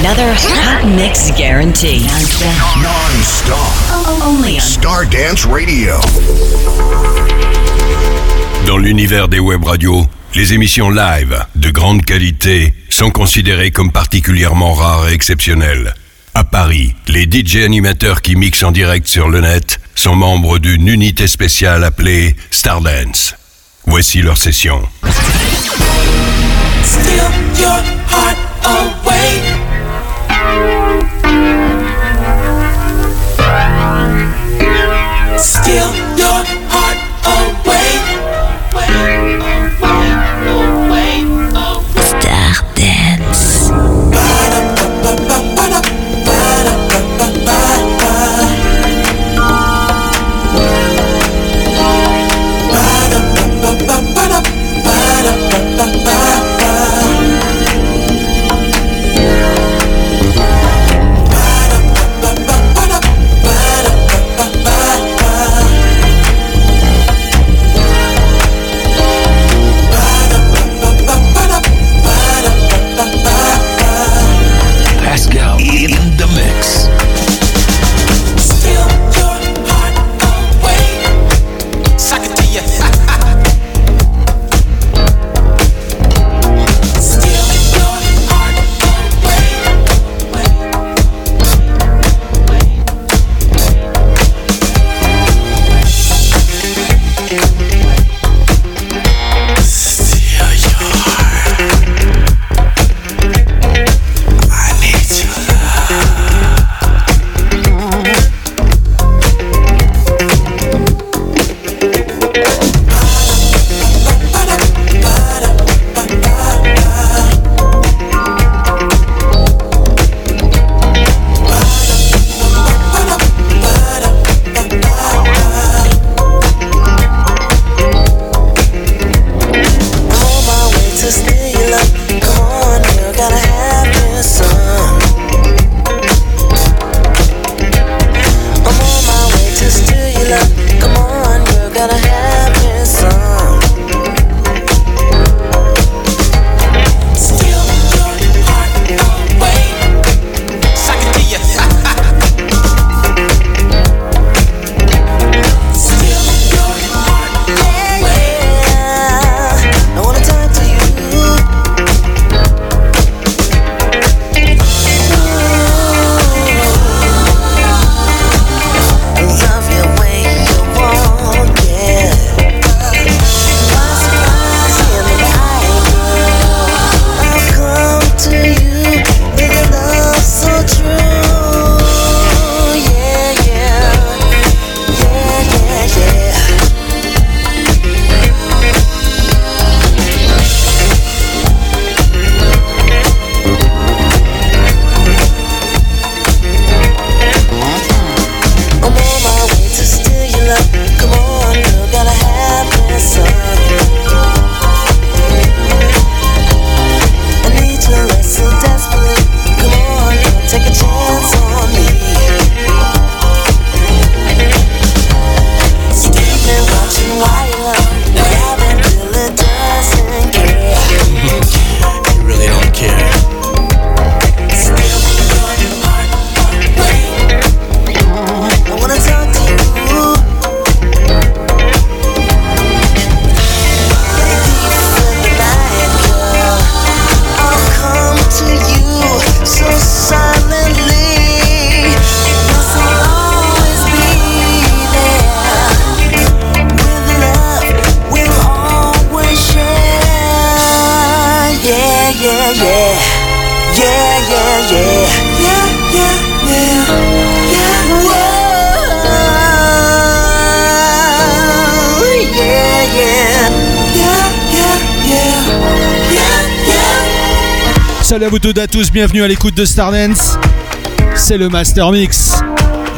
Another hot mix guarantee. Non-stop. Only on Stardance Radio. Dans l'univers des web radios, les émissions live de grande qualité sont considérées comme particulièrement rares et exceptionnelles. À Paris, les DJ animateurs qui mixent en direct sur le net sont membres d'une unité spéciale appelée Stardance. Voici leur session. Steal your heart away. Steal Salut à vous tous, bienvenue à l'écoute de Stardance. C'est le Master Mix.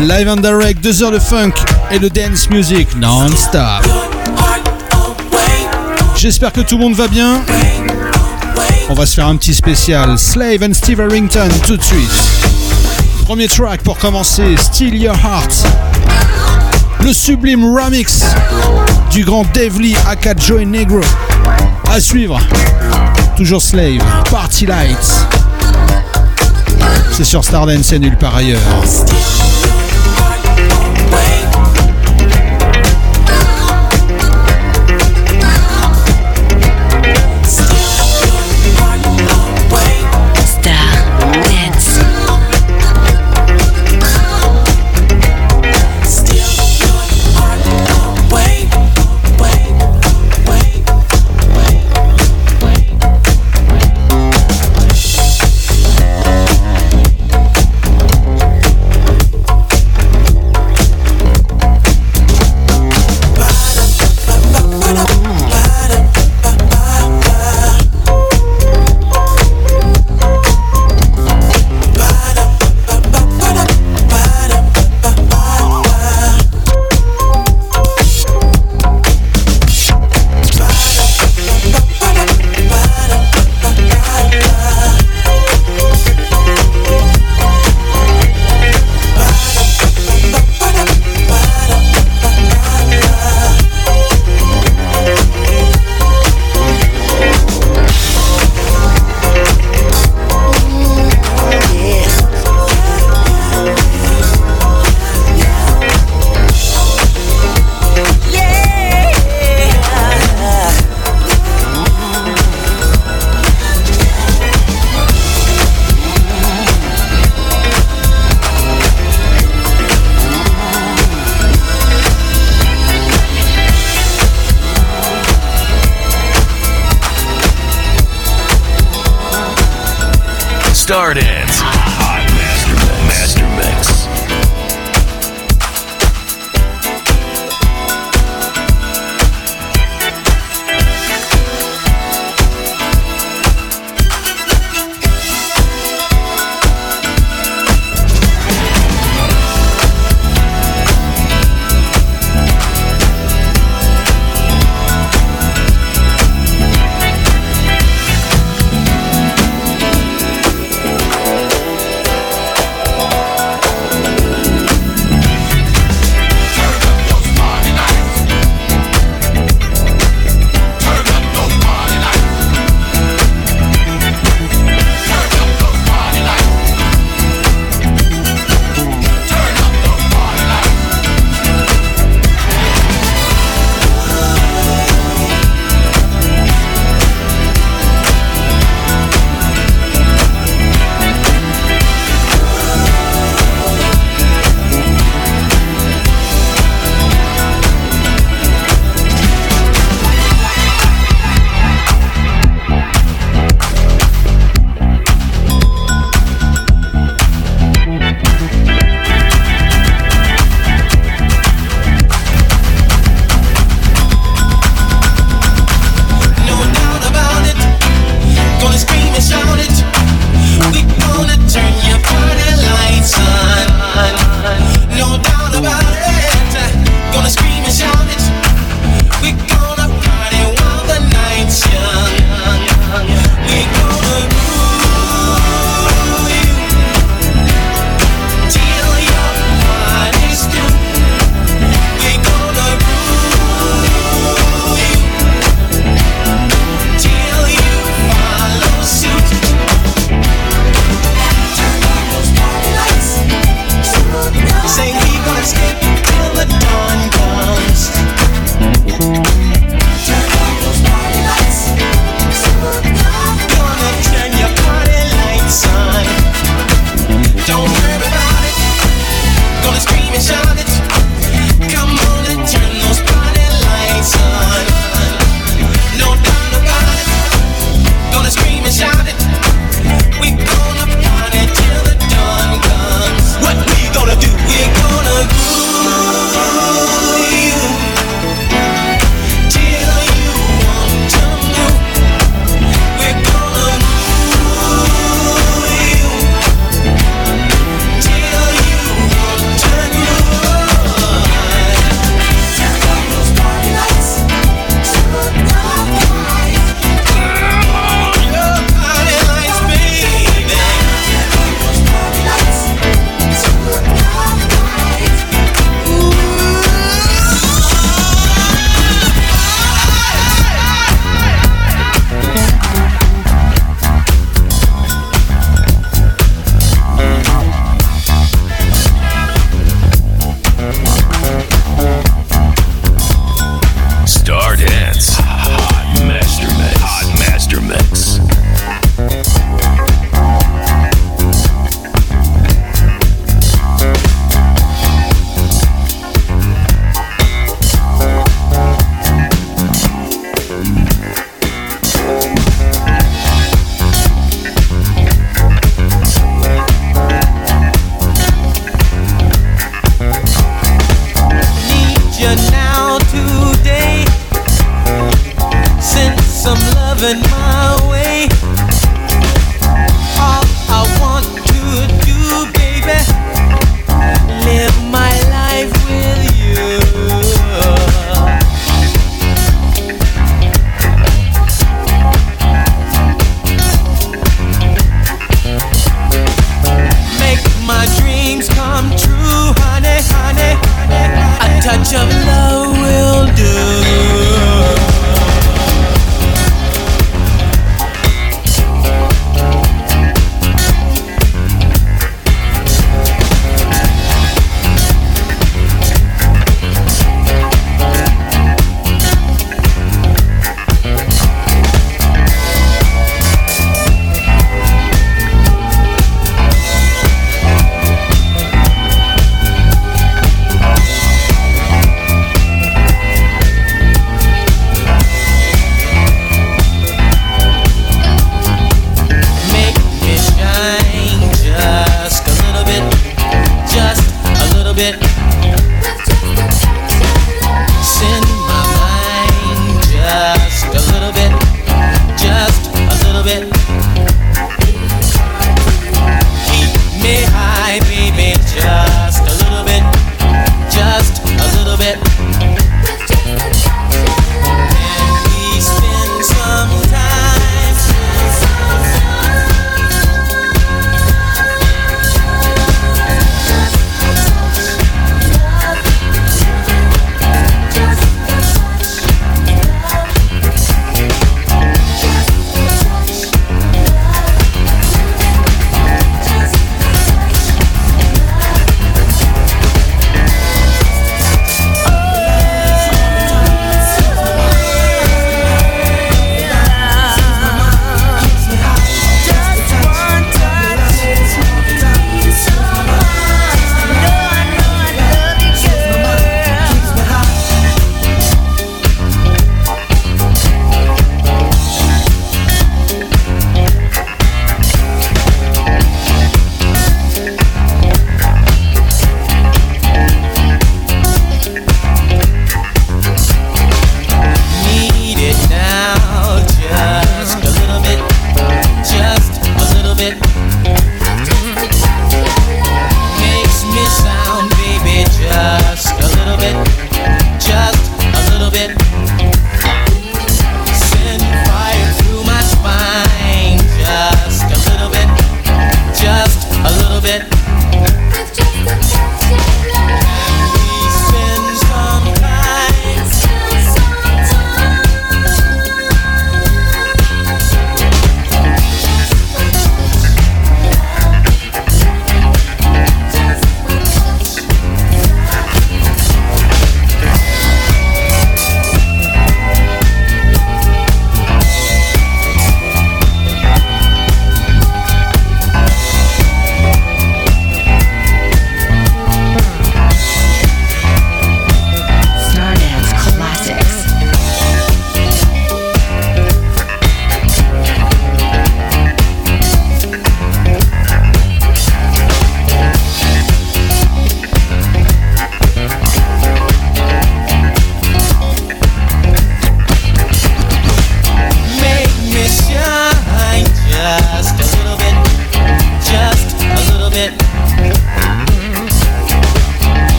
Live and direct, 2 heures de funk et de dance music non-stop. J'espère que tout le monde va bien. On va se faire un petit spécial Slave and Steve Harrington tout de suite. Premier track pour commencer, Steal Your Heart. Le sublime remix du grand Dave Lee aka Negro. À suivre, toujours Slave, Party Lights. C'est sur Stardance et nulle part ailleurs.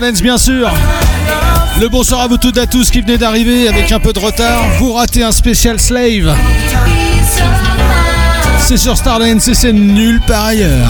Bien sûr. Le bonsoir à vous toutes et à tous qui venez d'arriver avec un peu de retard. Vous ratez un spécial slave. C'est sur Stardance et c'est nul par ailleurs.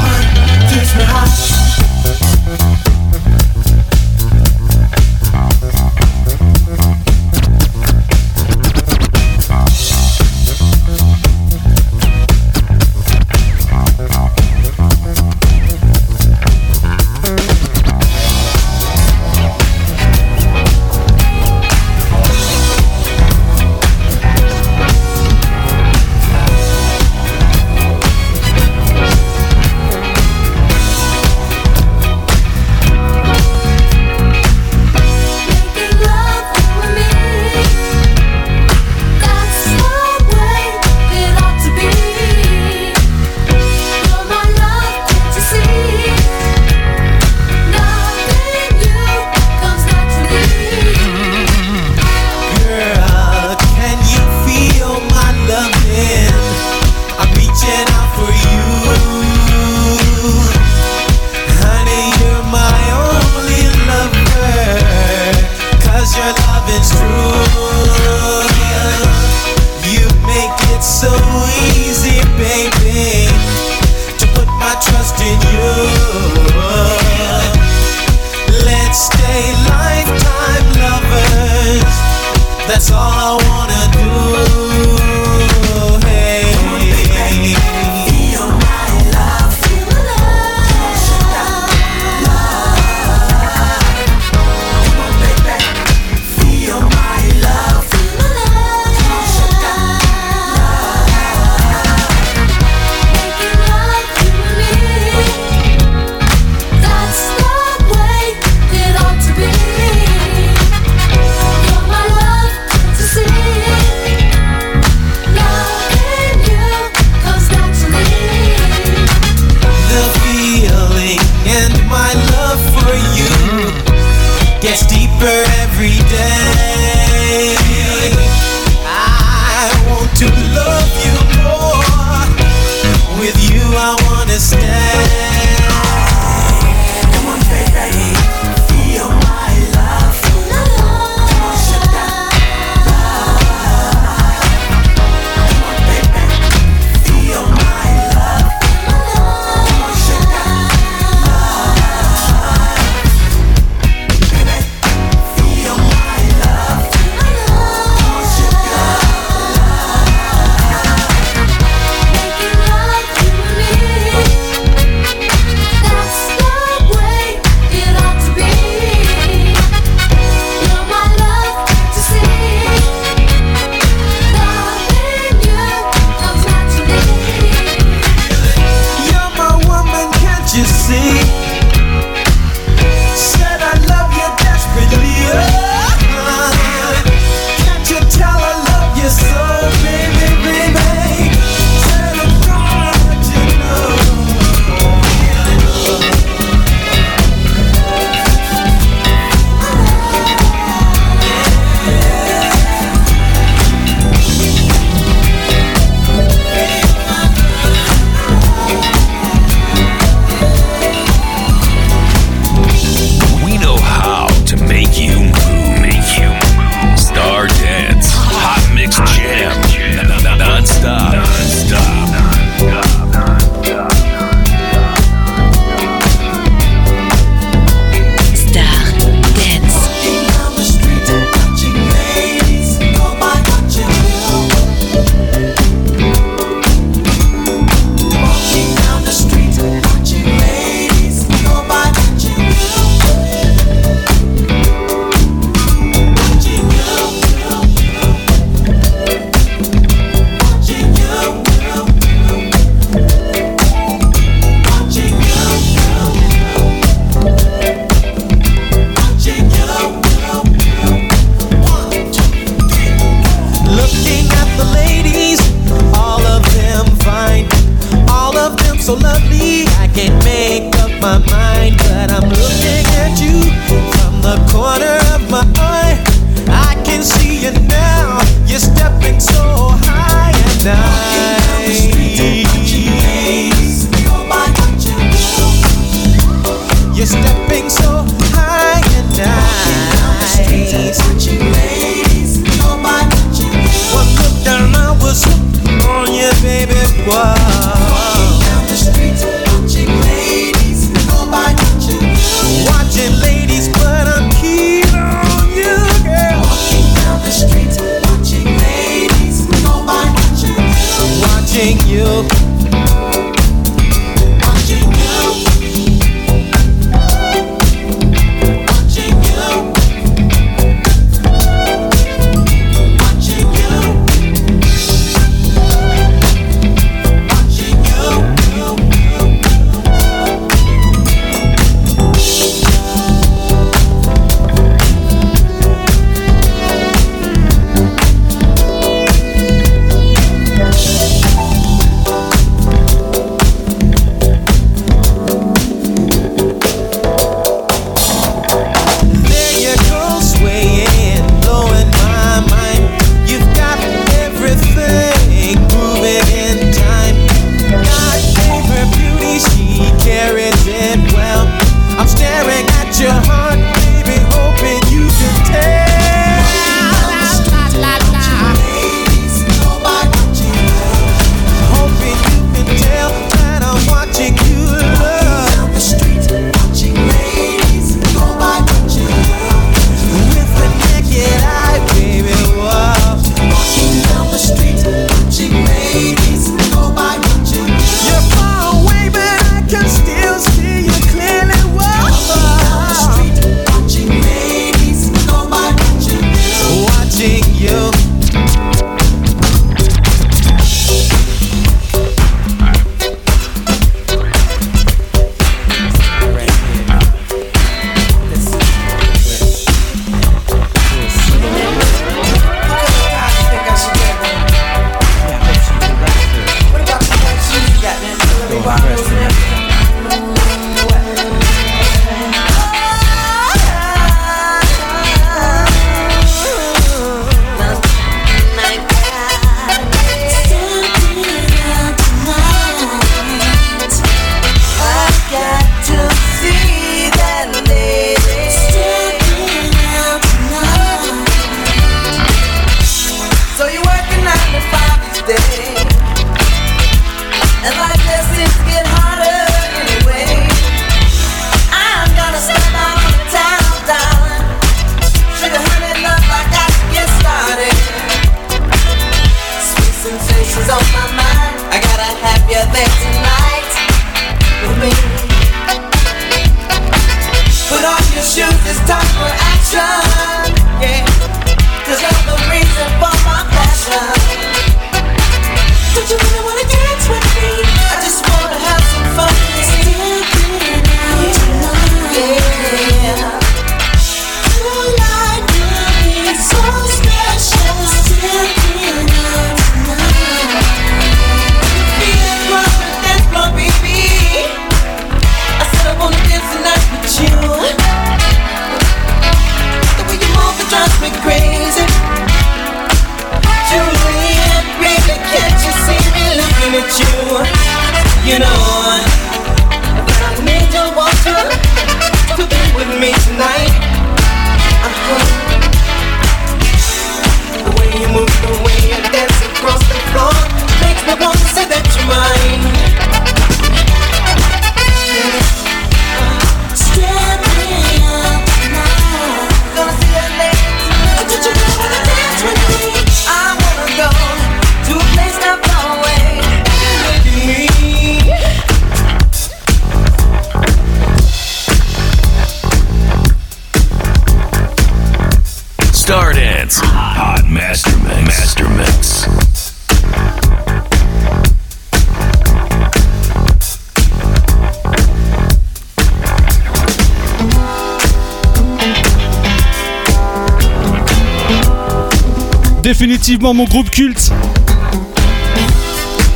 définitivement mon groupe culte.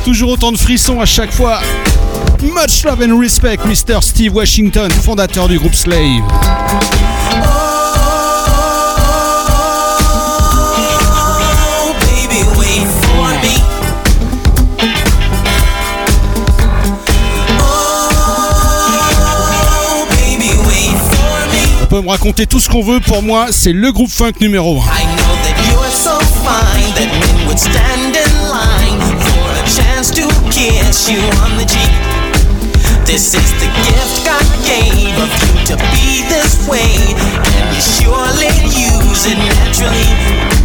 Toujours autant de frissons à chaque fois. Much love and respect, Mr. Steve Washington, fondateur du groupe Slave. On peut me raconter tout ce qu'on veut, pour moi, c'est le groupe funk numéro 1. stand in line for a chance to kiss you on the cheek. This is the gift God gave of you to be this way, and you surely use it naturally.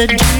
A dream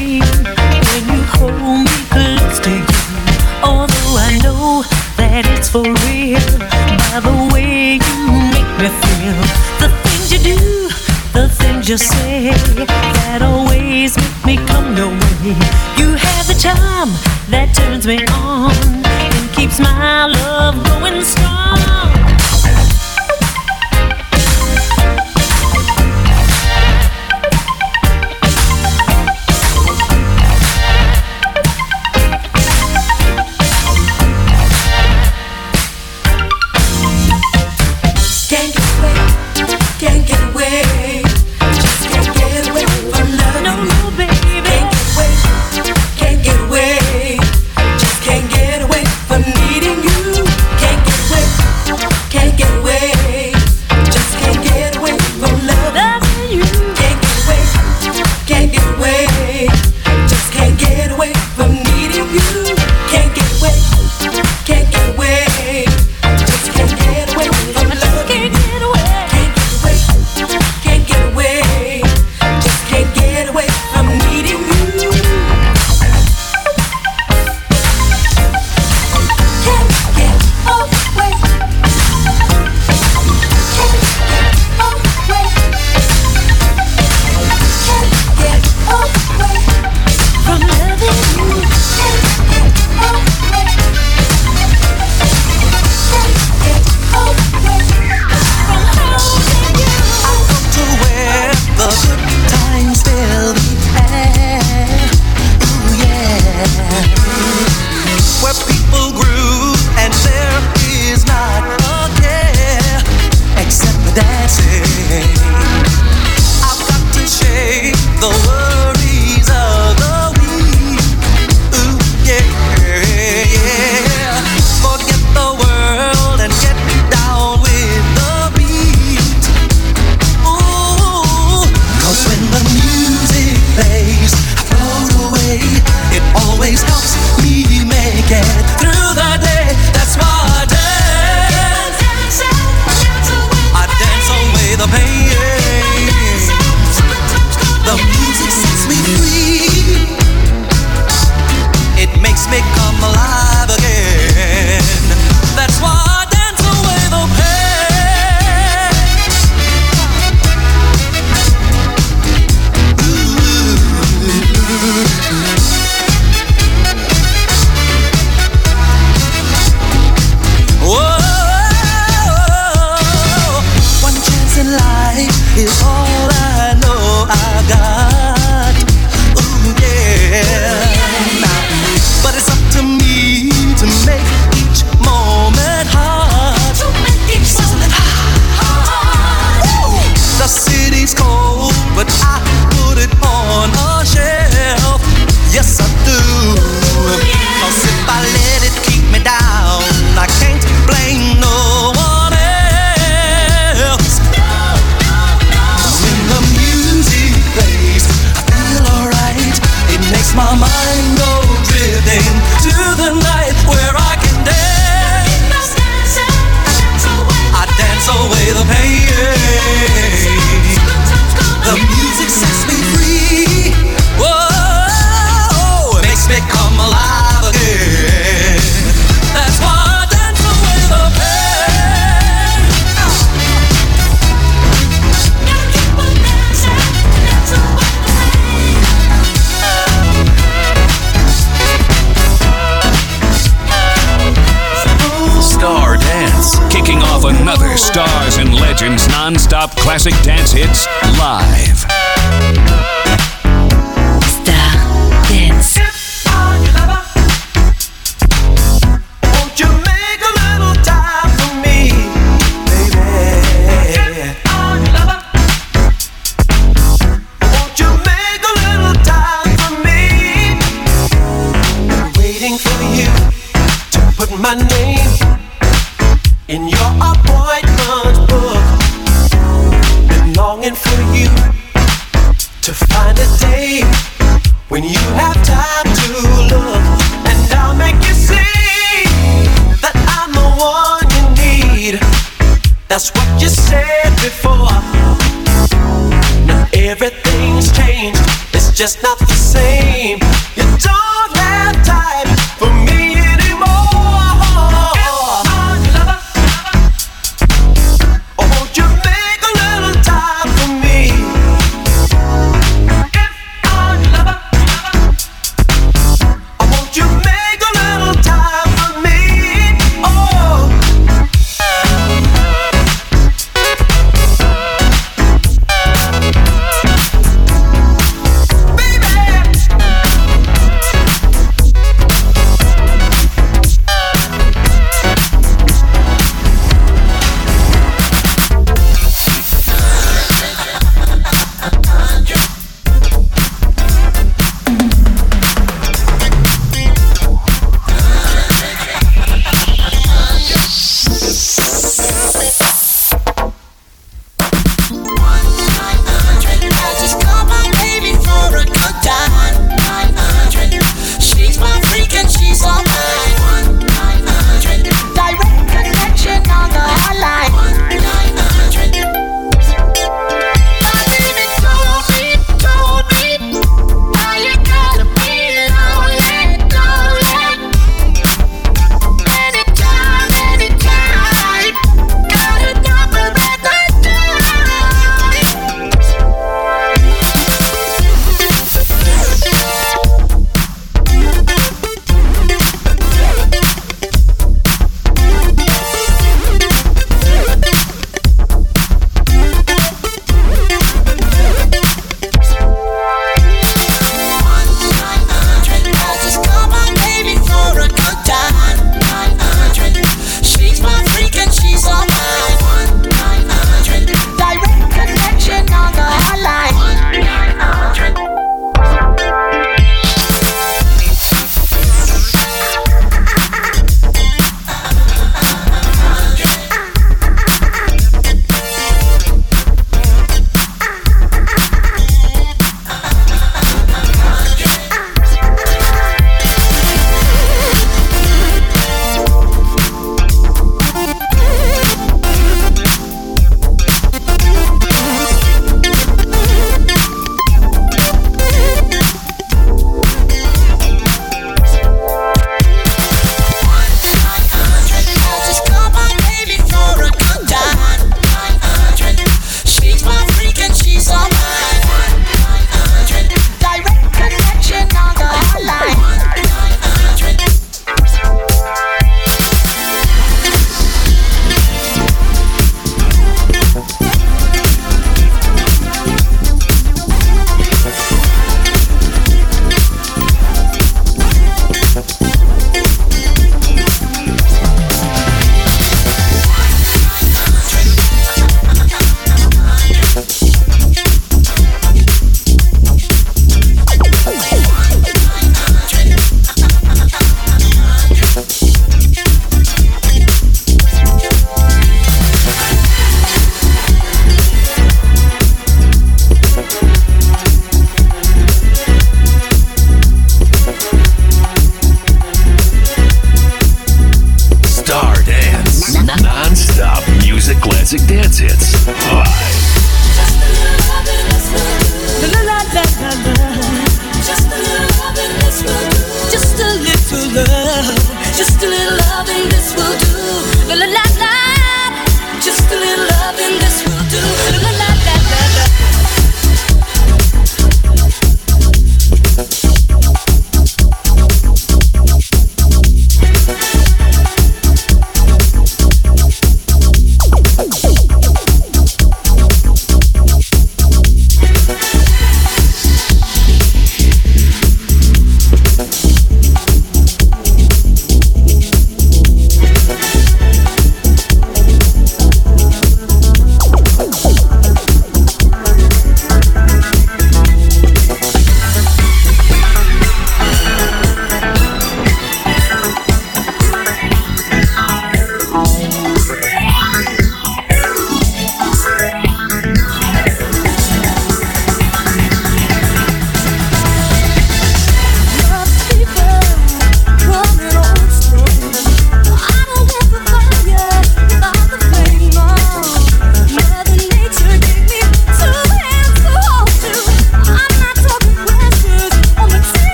classic dance hits live.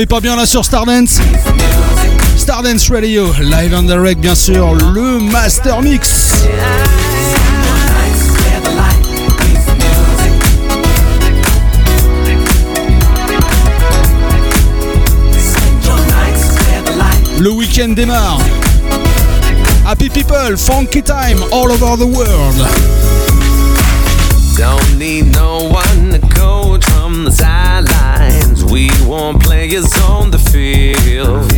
on pas bien là sur Stardance. Stardance Radio, live and direct bien sûr, le Master Mix. Le week-end démarre. Happy people, funky time all over the world. Don't need no Is on the field.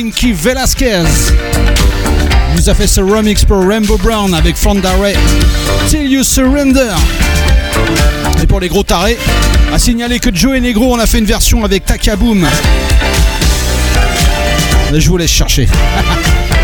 Pinky Velasquez nous a fait ce remix pour Rainbow Brown avec Fonda Ray. Till You Surrender. Et pour les gros tarés, à signaler que Joe et Negro on a fait une version avec Takaboom. Je vous laisse chercher.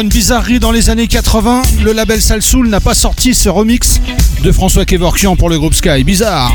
une bizarrerie dans les années 80, le label Salsoul n'a pas sorti ce remix de François Kevorkian pour le groupe Sky. Bizarre